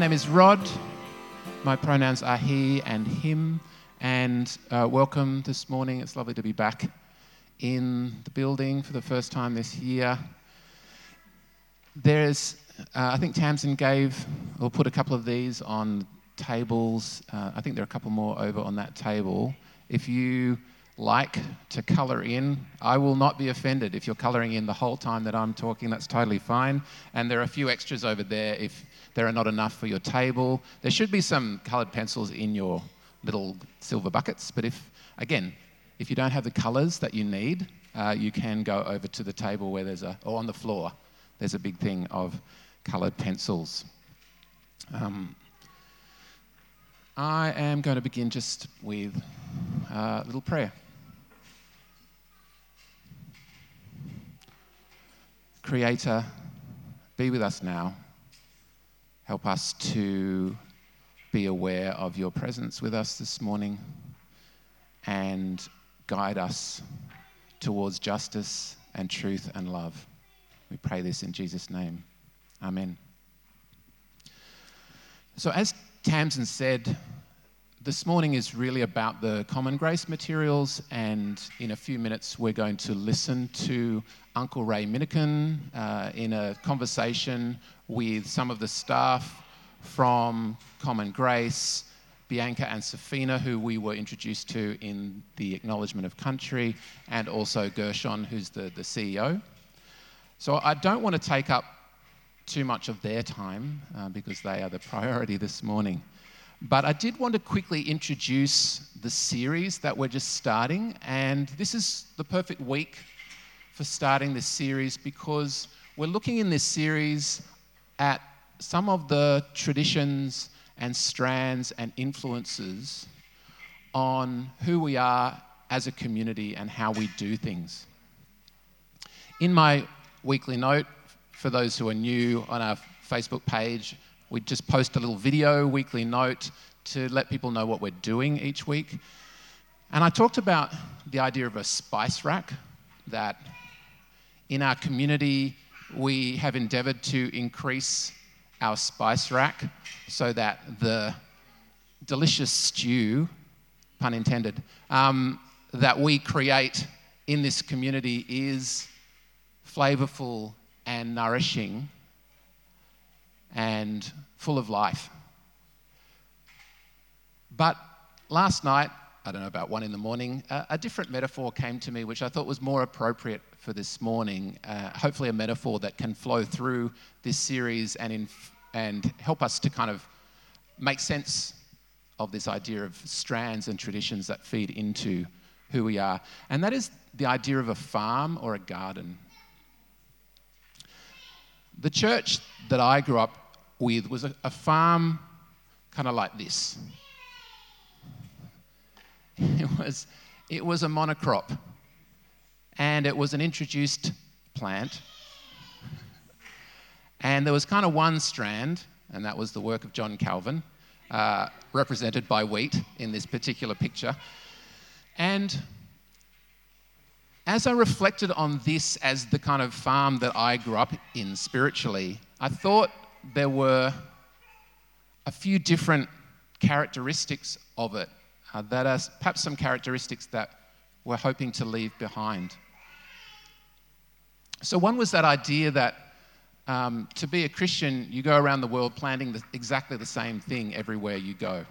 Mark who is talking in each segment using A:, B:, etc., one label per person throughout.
A: name is Rod. My pronouns are he and him. And uh, welcome this morning. It's lovely to be back in the building for the first time this year. There's, uh, I think Tamsin gave, or put a couple of these on tables. Uh, I think there are a couple more over on that table. If you like to colour in, I will not be offended if you're colouring in the whole time that I'm talking. That's totally fine. And there are a few extras over there if there are not enough for your table. There should be some coloured pencils in your little silver buckets. But if, again, if you don't have the colours that you need, uh, you can go over to the table where there's a, or on the floor, there's a big thing of coloured pencils. Um, I am going to begin just with a little prayer. Creator, be with us now. Help us to be aware of your presence with us this morning and guide us towards justice and truth and love. We pray this in Jesus' name. Amen. So, as Tamsin said, this morning is really about the Common Grace materials, and in a few minutes, we're going to listen to Uncle Ray Minniecon uh, in a conversation with some of the staff from Common Grace, Bianca and Safina, who we were introduced to in the Acknowledgement of Country, and also Gershon, who's the, the CEO. So I don't want to take up too much of their time uh, because they are the priority this morning. But I did want to quickly introduce the series that we're just starting. And this is the perfect week for starting this series because we're looking in this series at some of the traditions and strands and influences on who we are as a community and how we do things. In my weekly note, for those who are new on our Facebook page, we just post a little video, weekly note to let people know what we're doing each week. And I talked about the idea of a spice rack that in our community we have endeavored to increase our spice rack so that the delicious stew, pun intended, um, that we create in this community is flavorful and nourishing and full of life. But last night, I don't know, about one in the morning, a, a different metaphor came to me which I thought was more appropriate for this morning. Uh, hopefully, a metaphor that can flow through this series and, in, and help us to kind of make sense of this idea of strands and traditions that feed into who we are. And that is the idea of a farm or a garden. The church that I grew up with was a, a farm kind of like this. It was, it was a monocrop, and it was an introduced plant. And there was kind of one strand, and that was the work of John Calvin, uh, represented by wheat in this particular picture. And as I reflected on this as the kind of farm that I grew up in spiritually, I thought there were a few different characteristics of it uh, that are perhaps some characteristics that we're hoping to leave behind. So, one was that idea that um, to be a Christian, you go around the world planting the, exactly the same thing everywhere you go.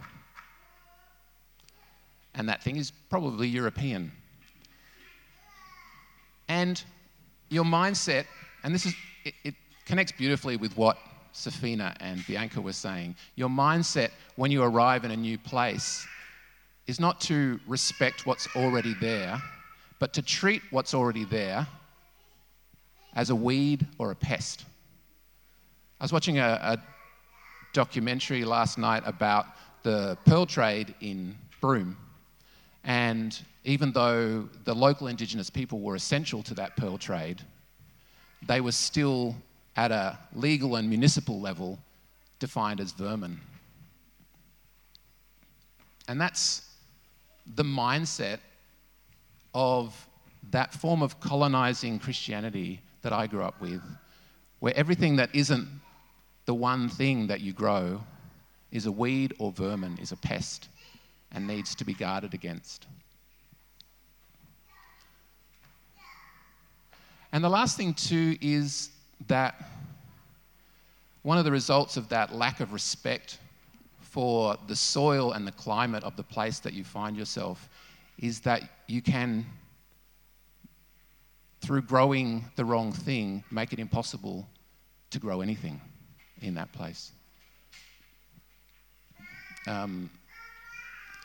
A: And that thing is probably European. And your mindset, and this is, it, it connects beautifully with what Safina and Bianca were saying. Your mindset when you arrive in a new place is not to respect what's already there, but to treat what's already there as a weed or a pest. I was watching a, a documentary last night about the pearl trade in Broome. And even though the local Indigenous people were essential to that pearl trade, they were still at a legal and municipal level defined as vermin. And that's the mindset of that form of colonizing Christianity that I grew up with, where everything that isn't the one thing that you grow is a weed or vermin, is a pest, and needs to be guarded against. And the last thing, too, is that one of the results of that lack of respect for the soil and the climate of the place that you find yourself is that you can, through growing the wrong thing, make it impossible to grow anything in that place. Um,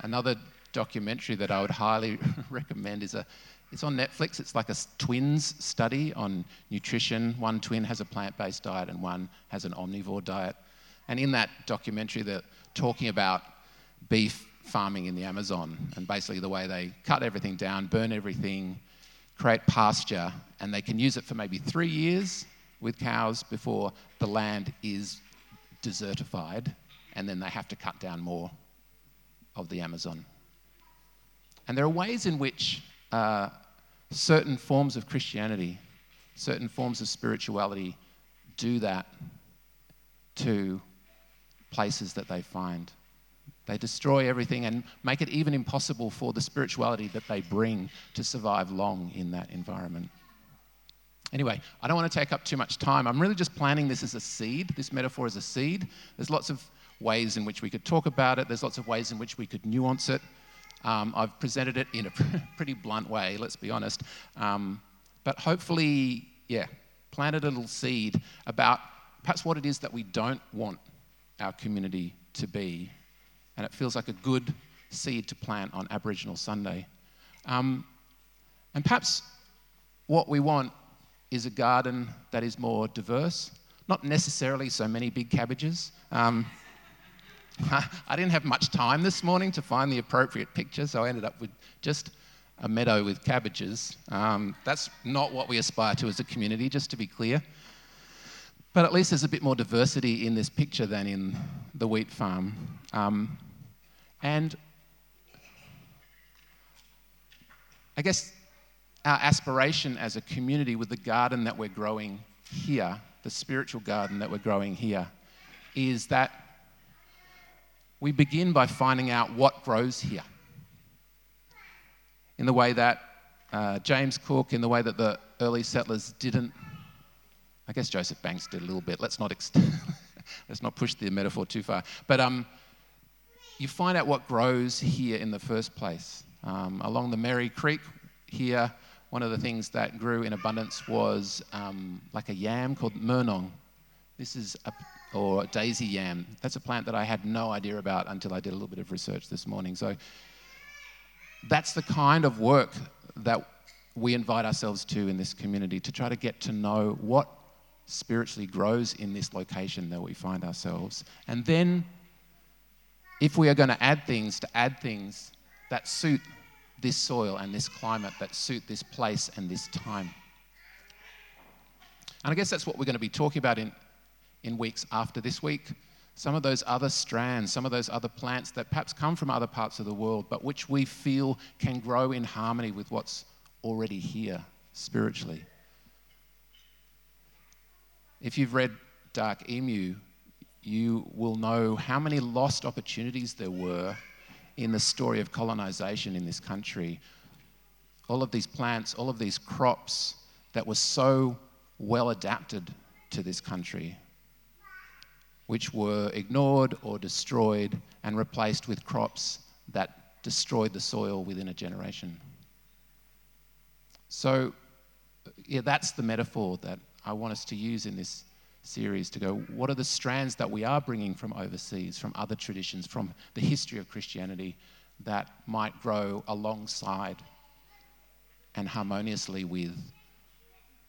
A: another documentary that I would highly recommend is a it's on Netflix. It's like a twins study on nutrition. One twin has a plant based diet and one has an omnivore diet. And in that documentary, they're talking about beef farming in the Amazon and basically the way they cut everything down, burn everything, create pasture, and they can use it for maybe three years with cows before the land is desertified, and then they have to cut down more of the Amazon. And there are ways in which uh, certain forms of Christianity, certain forms of spirituality do that to places that they find. They destroy everything and make it even impossible for the spirituality that they bring to survive long in that environment. Anyway, I don't want to take up too much time. I'm really just planning this as a seed, this metaphor as a seed. There's lots of ways in which we could talk about it, there's lots of ways in which we could nuance it. Um, I've presented it in a pretty blunt way, let's be honest. Um, but hopefully, yeah, planted a little seed about perhaps what it is that we don't want our community to be. And it feels like a good seed to plant on Aboriginal Sunday. Um, and perhaps what we want is a garden that is more diverse, not necessarily so many big cabbages. Um, I didn't have much time this morning to find the appropriate picture, so I ended up with just a meadow with cabbages. Um, that's not what we aspire to as a community, just to be clear. But at least there's a bit more diversity in this picture than in the wheat farm. Um, and I guess our aspiration as a community with the garden that we're growing here, the spiritual garden that we're growing here, is that we begin by finding out what grows here. In the way that uh, James Cook, in the way that the early settlers didn't, I guess Joseph Banks did a little bit. Let's not, ex- let's not push the metaphor too far. But um, you find out what grows here in the first place. Um, along the Merri Creek here, one of the things that grew in abundance was um, like a yam called murnong. This is a or daisy yam. That's a plant that I had no idea about until I did a little bit of research this morning. So that's the kind of work that we invite ourselves to in this community to try to get to know what spiritually grows in this location that we find ourselves. And then, if we are going to add things, to add things that suit this soil and this climate, that suit this place and this time. And I guess that's what we're going to be talking about in, in weeks after this week. Some of those other strands, some of those other plants that perhaps come from other parts of the world, but which we feel can grow in harmony with what's already here spiritually. If you've read Dark Emu, you will know how many lost opportunities there were in the story of colonization in this country. All of these plants, all of these crops that were so well adapted to this country which were ignored or destroyed and replaced with crops that destroyed the soil within a generation. So, yeah, that's the metaphor that I want us to use in this series to go, what are the strands that we are bringing from overseas, from other traditions, from the history of Christianity that might grow alongside and harmoniously with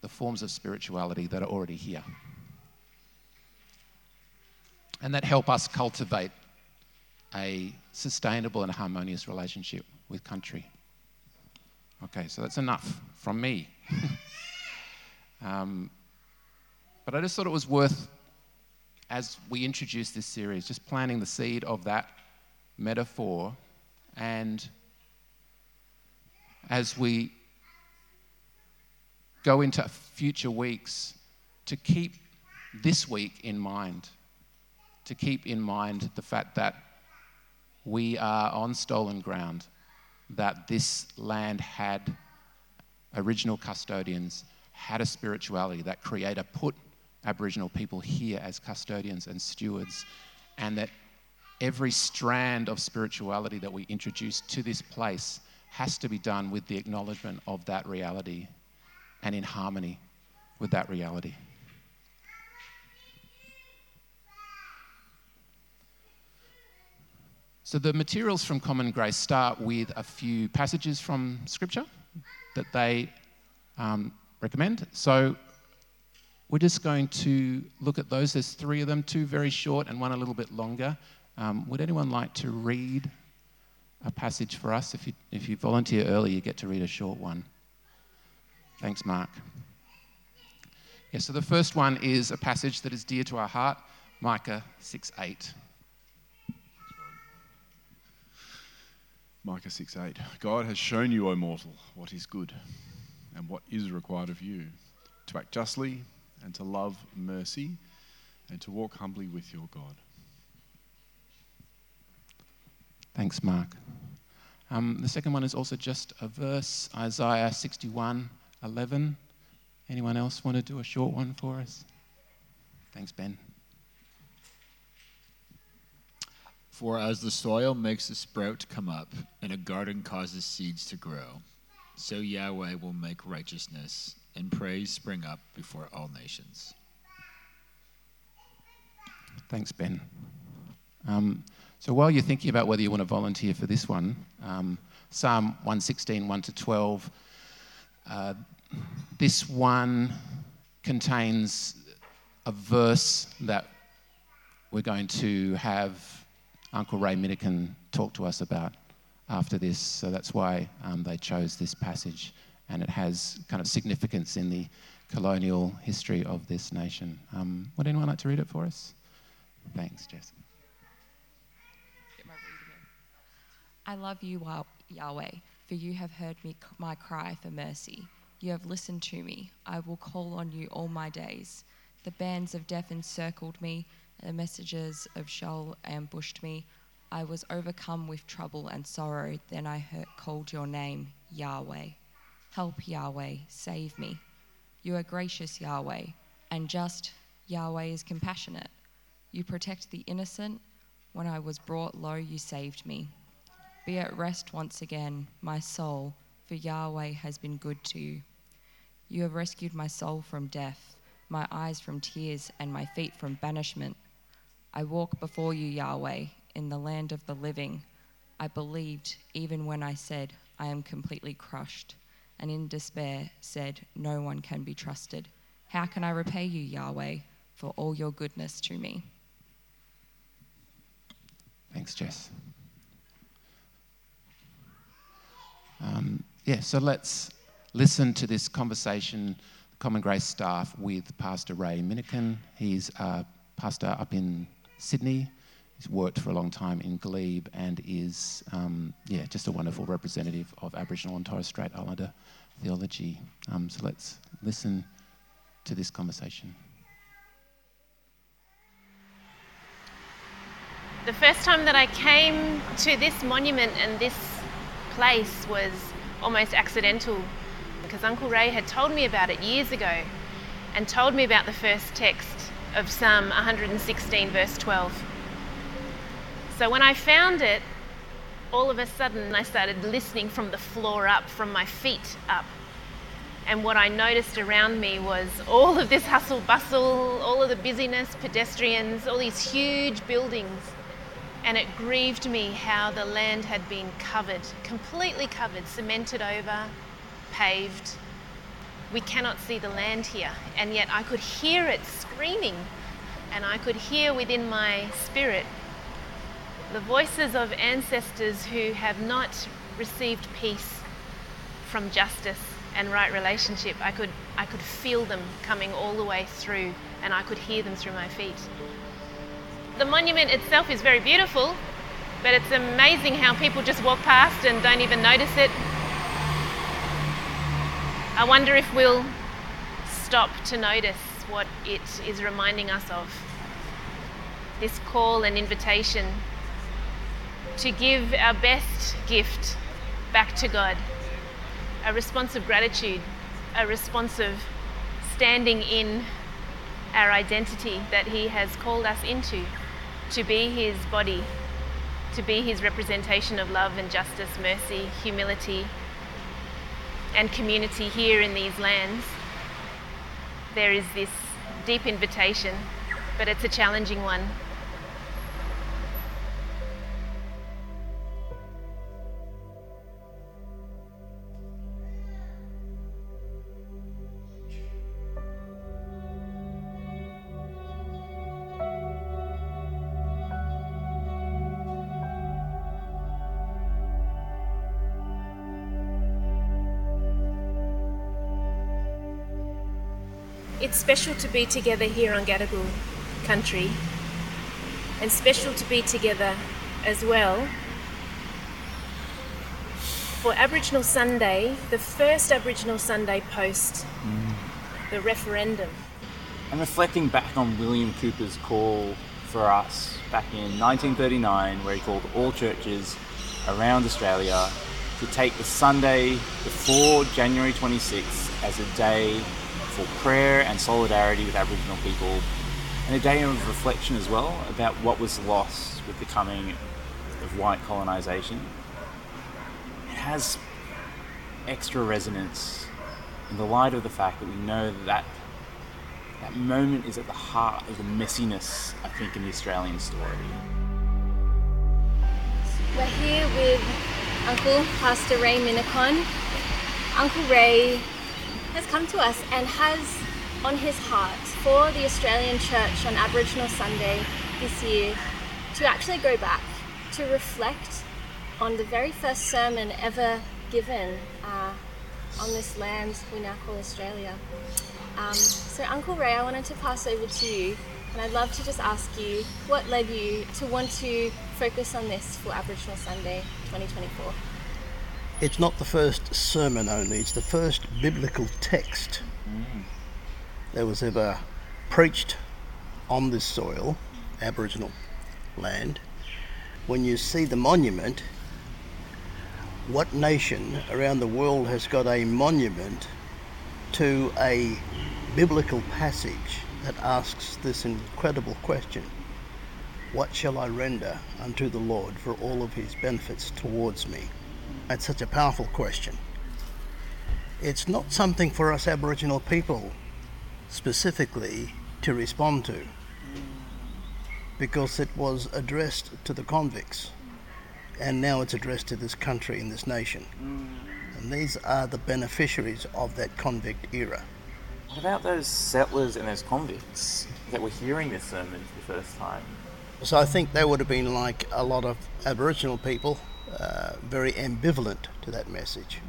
A: the forms of spirituality that are already here? And that help us cultivate a sustainable and harmonious relationship with country. Okay, so that's enough from me. um, but I just thought it was worth, as we introduce this series, just planting the seed of that metaphor. And as we go into future weeks, to keep this week in mind to keep in mind the fact that we are on stolen ground, that this land had original custodians, had a spirituality, that Creator put Aboriginal people here as custodians and stewards, and that every strand of spirituality that we introduce to this place has to be done with the acknowledgement of that reality and in harmony with that reality. So, the materials from Common Grace start with a few passages from Scripture that they um, recommend. So, we're just going to look at those. There's three of them, two very short and one a little bit longer. Um, would anyone like to read a passage for us? If you, if you volunteer early, you get to read a short one. Thanks, Mark. Yeah, so the first one is a passage that is dear to our heart Micah 6 8.
B: Micah 6 8. God has shown you, O mortal, what is good and what is required of you to act justly and to love mercy and to walk humbly with your God.
A: Thanks, Mark. Um, the second one is also just a verse, Isaiah 61 11. Anyone else want to do a short one for us? Thanks, Ben.
C: For as the soil makes a sprout come up, and a garden causes seeds to grow, so Yahweh will make righteousness and praise spring up before all nations.
A: Thanks, Ben. Um, so while you're thinking about whether you want to volunteer for this one, um, Psalm 116, 1 to 12, uh, this one contains a verse that we're going to have Uncle Ray Minniecon talk to us about after this. So that's why um, they chose this passage, and it has kind of significance in the colonial history of this nation. Um, would anyone like to read it for us? Thanks, Jess.
D: I love you, Yahweh, for you have heard me, my cry for mercy. You have listened to me. I will call on you all my days. The bands of death encircled me the messages of Sheol ambushed me. I was overcome with trouble and sorrow. Then I heard, called your name, Yahweh. Help, Yahweh, save me. You are gracious, Yahweh, and just. Yahweh is compassionate. You protect the innocent. When I was brought low, you saved me. Be at rest once again, my soul, for Yahweh has been good to you. You have rescued my soul from death, my eyes from tears, and my feet from banishment. I walk before you, Yahweh, in the land of the living. I believed even when I said, I am completely crushed, and in despair said, No one can be trusted. How can I repay you, Yahweh, for all your goodness to me?
A: Thanks, Jess. Um, yeah, so let's listen to this conversation, Common Grace staff, with Pastor Ray Minniecon. He's a pastor up in Sydney. He's worked for a long time in Glebe and is, um, yeah, just a wonderful representative of Aboriginal and Torres Strait Islander theology. Um, so let's listen to this conversation.
E: The first time that I came to this monument and this place was almost accidental because Uncle Ray had told me about it years ago and told me about the first text of Psalm 116, verse 12. So when I found it, all of a sudden I started listening from the floor up, from my feet up. And what I noticed around me was all of this hustle bustle, all of the busyness, pedestrians, all these huge buildings. And it grieved me how the land had been covered, completely covered, cemented over, paved, we cannot see the land here. And yet I could hear it screaming, and I could hear within my spirit the voices of ancestors who have not received peace from justice and right relationship. I could, I could feel them coming all the way through, and I could hear them through my feet. The monument itself is very beautiful, but it's amazing how people just walk past and don't even notice it I wonder if we'll stop to notice what it is reminding us of. this call and invitation to give our best gift back to God a response of gratitude, a response of standing in our identity that He has called us into, to be His body, to be His representation of love and justice, mercy, humility, and community here in these lands. There is this deep invitation, but it's a challenging one. It's special to be together here on Gadigal country and special to be together as well for Aboriginal Sunday, the first Aboriginal Sunday post mm. the referendum.
F: I'm reflecting back on William Cooper's call for us back in 1939, where he called all churches around Australia to take the Sunday before January 26th as a day for prayer and solidarity with Aboriginal people, and a day of reflection as well about what was lost with the coming of white colonisation. It has extra resonance in the light of the fact that we know that that moment is at the heart of the messiness, I think, in the Australian story.
G: We're here with Uncle Pastor Ray Minniecon. Uncle Ray has come to us and has on his heart for the Australian Church on Aboriginal Sunday this year to actually go back to reflect on the very first sermon ever given uh, on this land we now call Australia. Um, so, Uncle Ray, I wanted to pass over to you, and I'd love to just ask you what led you to want to focus on this for Aboriginal Sunday 2024.
H: It's not the first sermon only, it's the first biblical text that was ever preached on this soil, Aboriginal land. When you see the monument, what nation around the world has got a monument to a biblical passage that asks this incredible question What shall I render unto the Lord for all of his benefits towards me? That's such a powerful question. It's not something for us Aboriginal people specifically to respond to because it was addressed to the convicts and now it's addressed to this country and this nation. And these are the beneficiaries of that convict era.
F: What about those settlers and those convicts that were hearing this sermon for the first time?
H: So I think they would have been like a lot of Aboriginal people, uh, very ambivalent to that message.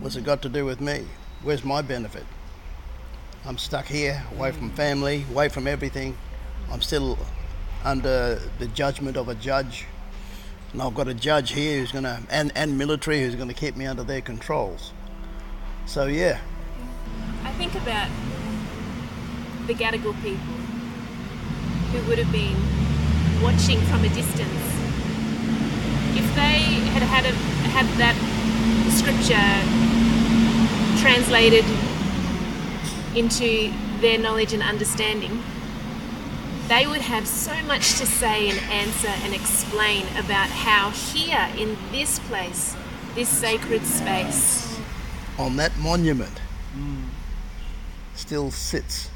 H: What's it got to do with me? Where's my benefit? I'm stuck here, away from family, away from everything. I'm still under the judgment of a judge. And I've got a judge here who's going to, and, and military who's going to keep me under their controls. So, yeah,
E: I think about the Gadigal people who would have been watching from a distance. If they had had, a, had that scripture translated into their knowledge and understanding, they would have so much to say and answer and explain about how here in this place, this sacred space,
H: on that monument mm. still sits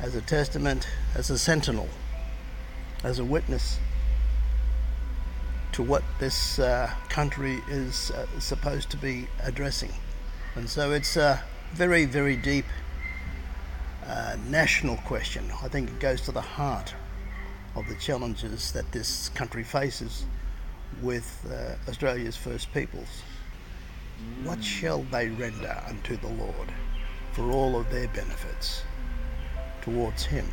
H: as a testament, as a sentinel, as a witness to what this uh, country is uh, supposed to be addressing. And so it's a very, very deep uh, national question. I think it goes to the heart of the challenges that this country faces with uh, Australia's First Peoples. What shall they render unto the Lord for all of their benefits towards Him?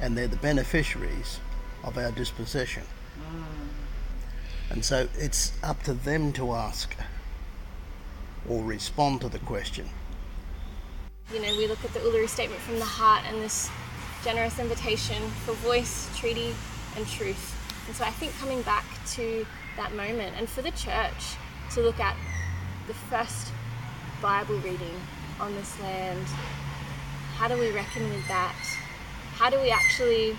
H: And they're the beneficiaries of our dispossession. And so it's up to them to ask or respond to the question.
G: You know, we look at the Uluru Statement from the Heart and this generous invitation for voice, treaty, and truth. And so I think coming back to that moment and for the church to look at the first Bible reading on this land, how do we reckon with that? How do we actually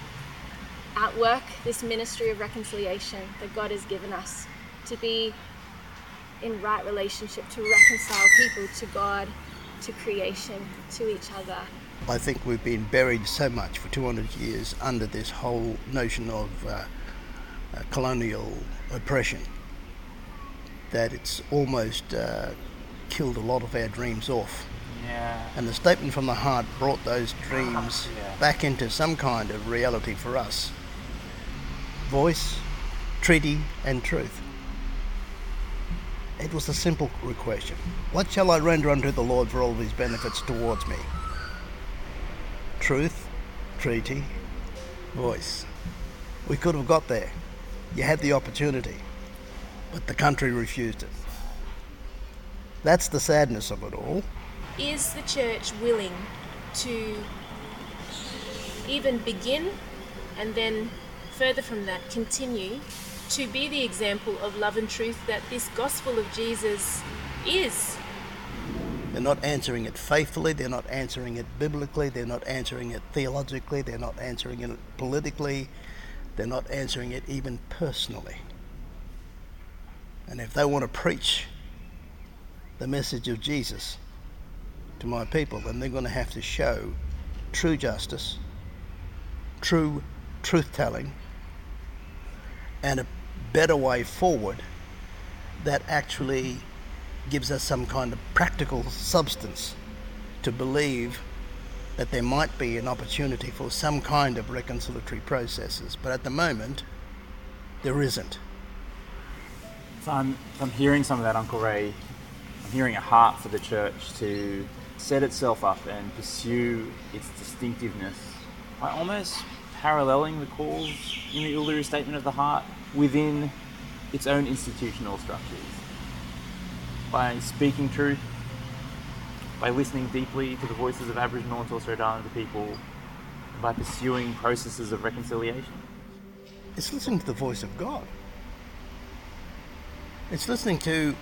G: outwork this ministry of reconciliation that God has given us to be in right relationship, to reconcile people to God, to creation, to each other?
H: I think we've been buried so much for 200 years under this whole notion of uh, uh, colonial oppression that it's almost uh, killed a lot of our dreams off.
F: Yeah.
H: And the statement from the heart brought those dreams
F: Yeah.
H: back into some kind of reality for us. Voice, treaty, and truth. It was a simple question. What shall I render unto the Lord for all of his benefits towards me? Truth, treaty, voice. We could have got there. You had the opportunity, but the country refused it. That's the sadness of it all.
I: Is the church willing to even begin and then further from that continue to be the example of love and truth that this gospel of Jesus is?
H: They're not answering it faithfully, they're not answering it biblically, they're not answering it theologically, they're not answering it politically, they're not answering it even personally. And if they want to preach the message of Jesus to my people, then they're going to have to show true justice, true truth telling, and a better way forward that actually gives us some kind of practical substance to believe that there might be an opportunity for some kind of reconciliatory processes. But at the moment, there isn't.
F: So I'm, I'm hearing some of that, Uncle Ray. I'm hearing a heart for the church to set itself up and pursue its distinctiveness by almost paralleling the calls in the Uluru Statement of the Heart within its own institutional structures. By speaking truth, by listening deeply to the voices of Aboriginal and Torres Strait Islander people, and by pursuing processes of reconciliation.
H: It's listening to the voice of God. It's listening to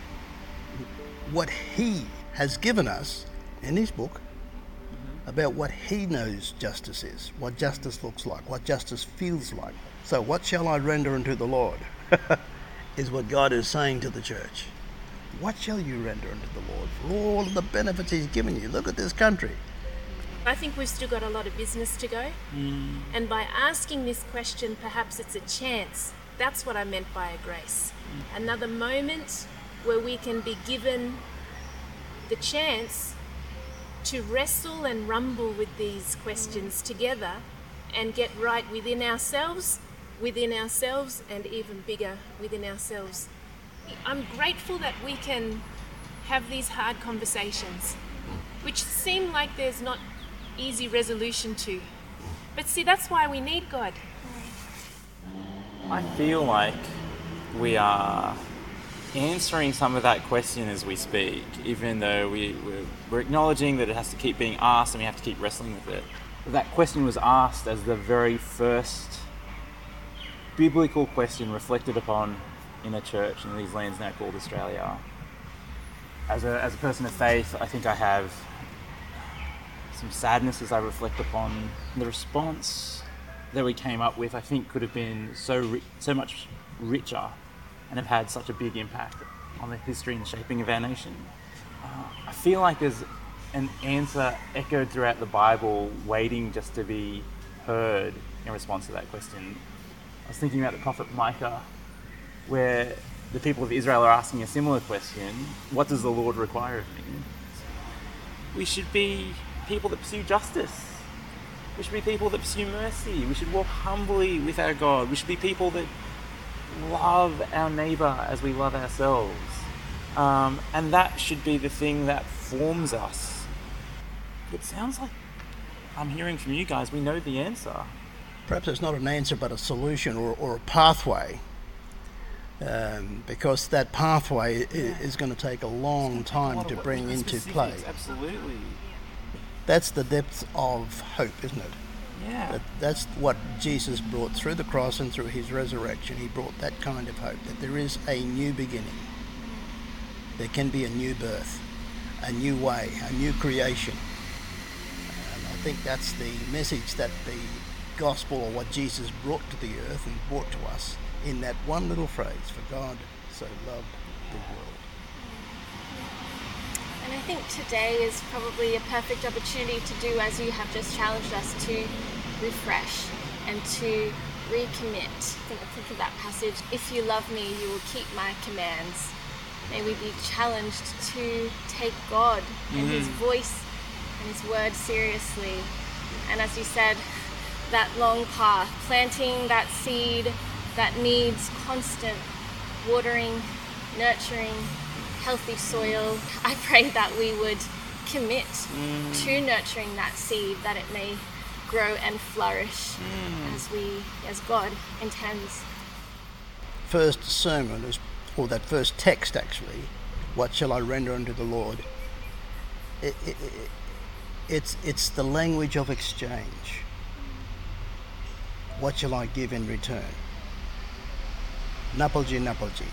H: what He has given us in His book about what He knows justice is, what justice looks like, what justice feels like. So, what shall I render unto the Lord? is what God is saying to the church. What shall you render unto the Lord for all of the benefits He's given you? Look at this country.
I: I think we've still got a lot of business to go. Mm. And by asking this question, perhaps it's a chance. That's what I meant by a grace. Mm. Another moment where we can be given the chance to wrestle and rumble with these questions together and get right within ourselves, within ourselves, and even bigger within ourselves. I'm grateful that we can have these hard conversations, which seem like there's not easy resolution to. But see, that's why we need God.
F: I feel like we are answering some of that question as we speak, even though we, we're, we're acknowledging that it has to keep being asked and we have to keep wrestling with it. That question was asked as the very first biblical question reflected upon in a church in these lands now called Australia. As a, as a person of faith, I think I have some sadness as I reflect upon the response that we came up with. I think could have been so ri- so much richer and have had such a big impact on the history and shaping of our nation. Uh, I feel like there's an answer echoed throughout the Bible, waiting just to be heard in response to that question. I was thinking about the prophet Micah, where the people of Israel are asking a similar question What does the Lord require of me? We should be people that pursue justice. We should be people that pursue mercy. We should walk humbly with our God. We should be people that love our neighbor as we love ourselves. Um, and that should be the thing that forms us. It sounds like I'm hearing from you guys, we know the answer.
H: Perhaps it's not an answer but a solution or, or a pathway. Um, because that pathway i- is going to take a long time to bring into play.
F: Absolutely.
H: That's the depth of hope, isn't it?
F: Yeah.
H: That, that's what Jesus brought through the cross and through his resurrection. He brought that kind of hope that there is a new beginning. There can be a new birth, a new way, a new creation. And I think that's the message that the gospel or what Jesus brought to the earth and brought to us in that one little phrase for God so loved the world.
G: And I think today is probably a perfect opportunity to do as you have just challenged us to refresh and to recommit. Think, think of that passage if you love me, you will keep my commands. May we be challenged to take God and His mm. voice and His word seriously. And as you said, that long path, planting that seed that needs constant watering, nurturing, healthy soil. I pray that we would commit mm. to nurturing that seed that it may grow and flourish mm. as we as God intends.
H: First sermon is, or that first text actually, what shall I render unto the Lord? It, it, it, it's it's the language of exchange. What shall I give in return? Napalji Napalji.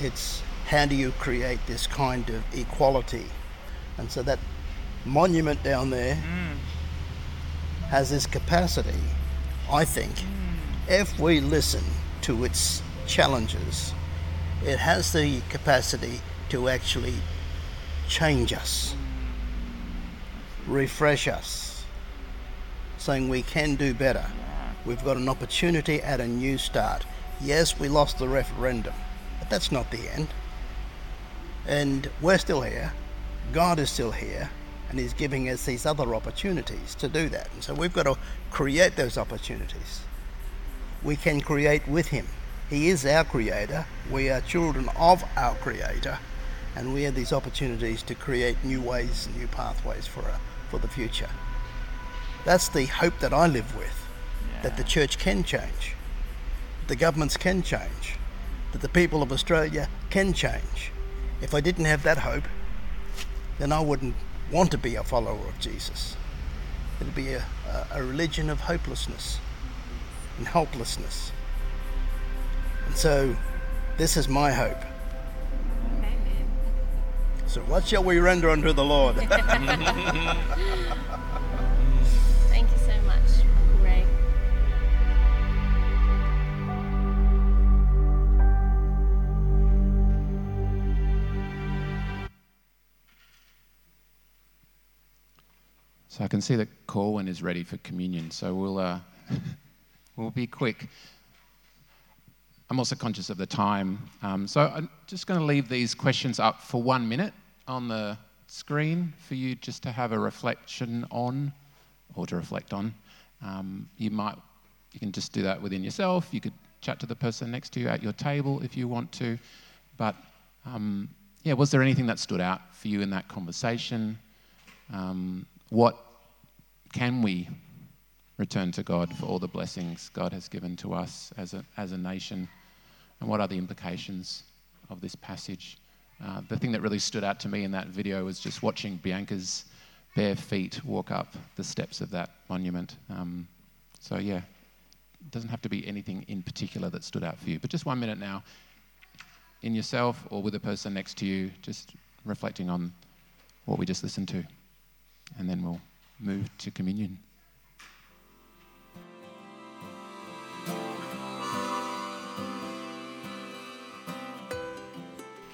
H: It's how do you create this kind of equality? And so that monument down there mm. has this capacity, I think, mm. if we listen to its challenges, it has the capacity to actually change us, refresh us, saying we can do better. We've got an opportunity at a new start. Yes, we lost the referendum, but that's not the end. And we're still here. God is still here, and He's giving us these other opportunities to do that. And so we've got to create those opportunities. We can create with Him. He is our Creator. We are children of our Creator, and we have these opportunities to create new ways, and new pathways for, uh, for the future. That's the hope that I live with that the church can change, the governments can change, that the people of Australia can change. If I didn't have that hope, then I wouldn't want to be a follower of Jesus. It'd be a, a, a religion of hopelessness and helplessness. And so, this is my hope. So, what shall we render unto the Lord?
G: So
A: I can see that Corwin is ready for communion. So we'll uh, we'll be quick. I'm also conscious of the time, um, so I'm just going to leave these questions up for one minute on the screen for you just to have a reflection on, or to reflect on. Um, you might you can just do that within yourself. You could chat to the person next to you at your table if you want to. But um, yeah, was there anything that stood out for you in that conversation? Um, what can we return to God for all the blessings God has given to us as a, as a nation? And what are the implications of this passage? Uh, the thing that really stood out to me in that video was just watching Bianca's bare feet walk up the steps of that monument. Um, so, yeah, it doesn't have to be anything in particular that stood out for you, but just one minute now in yourself or with a person next to you, just reflecting on what we just listened to and then we'll move to communion.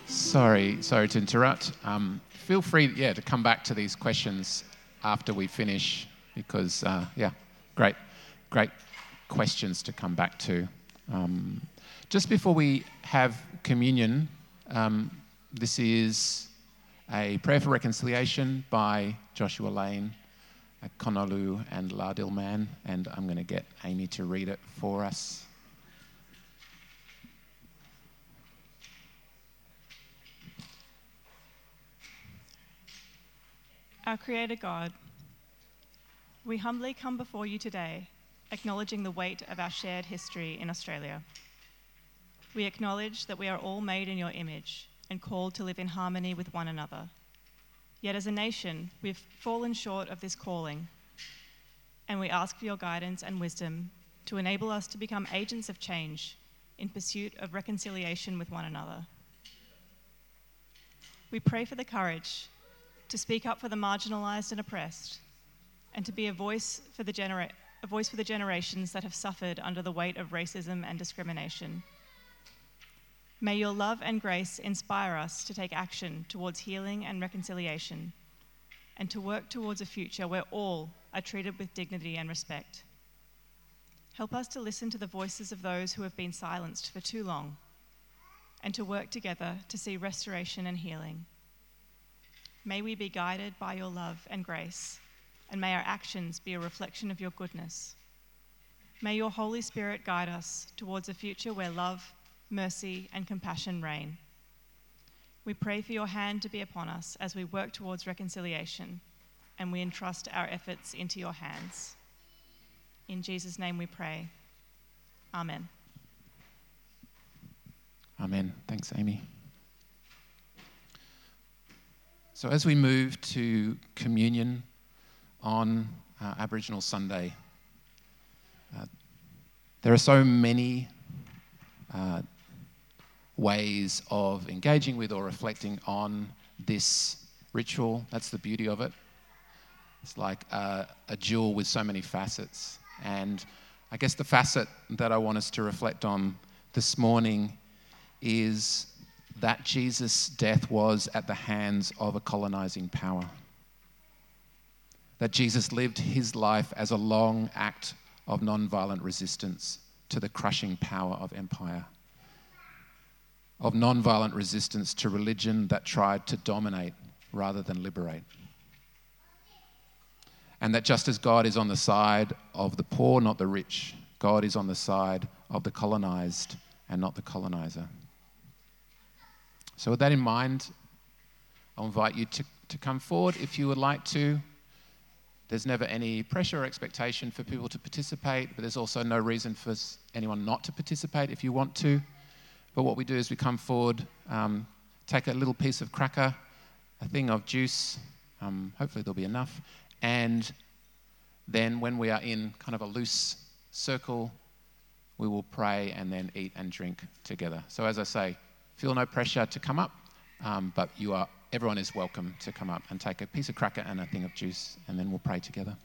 A: Sorry, sorry to interrupt. Um, feel free, yeah, to come back to these questions after we finish, because uh, yeah, great, great questions to come back to. Um, just before we have communion, um, this is a prayer for reconciliation by Joshua Lane, Konolu, and Lardil Man, and I'm going to get Amy to read it for us.
J: Our Creator God, we humbly come before you today, acknowledging the weight of our shared history in Australia. We acknowledge that we are all made in your image and called to live in harmony with one another. Yet as a nation, we've fallen short of this calling. and we ask for your guidance and wisdom to enable us to become agents of change in pursuit of reconciliation with one another. We pray for the courage to speak up for the marginalized and oppressed, and to be a voice for the, genera- a voice for the generations that have suffered under the weight of racism and discrimination. May your love and grace inspire us to take action towards healing and reconciliation, and to work towards a future where all are treated with dignity and respect. Help us to listen to the voices of those who have been silenced for too long and to work together to see restoration and healing. May we be guided by your love and grace, and may our actions be a reflection of your goodness. May your Holy Spirit guide us towards a future where love, mercy, and compassion reign. We pray for your hand to be upon us as we work towards reconciliation, and we entrust our efforts into your hands. In Jesus' name we pray. Amen.
A: Amen. Thanks, Amy. So, as we move to communion on uh, Aboriginal Sunday, uh, there are so many uh, ways of engaging with or reflecting on this ritual. That's the beauty of it. It's like a, a jewel with so many facets. And I guess the facet that I want us to reflect on this morning is that Jesus' death was at the hands of a colonizing power. That Jesus lived his life as a long act of nonviolent resistance to the crushing power of empire, of nonviolent resistance to religion that tried to dominate rather than liberate. And that just as God is on the side of the poor, not the rich, God is on the side of the colonized and not the colonizer. So, with that in mind, I'll invite you to, to come forward if you would like to. There's never any pressure or expectation for people to participate, but there's also no reason for anyone not to participate if you want to. But what we do is we come forward, um, take a little piece of cracker, a thing of juice, um, hopefully there'll be enough, and then when we are in kind of a loose circle, we will pray and then eat and drink together. So, as I say, Feel no pressure to come up, um, but you are, everyone is welcome to come up and take a piece of cracker and a thing of juice, and then we'll pray together.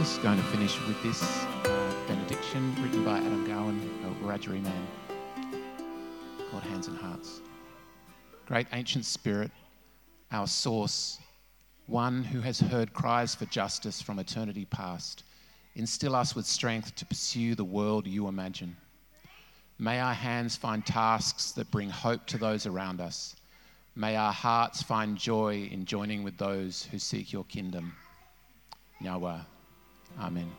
A: Just going to finish with this uh, benediction written by Adam Gowan, a Wiradjuri man, called Hands and Hearts. Great ancient spirit, our source, one who has heard cries for justice from eternity past Instill us with strength to pursue the world you imagine. May our hands find tasks that bring hope to those around us. May our hearts find joy in joining with those who seek your kingdom. Yahweh. Amen.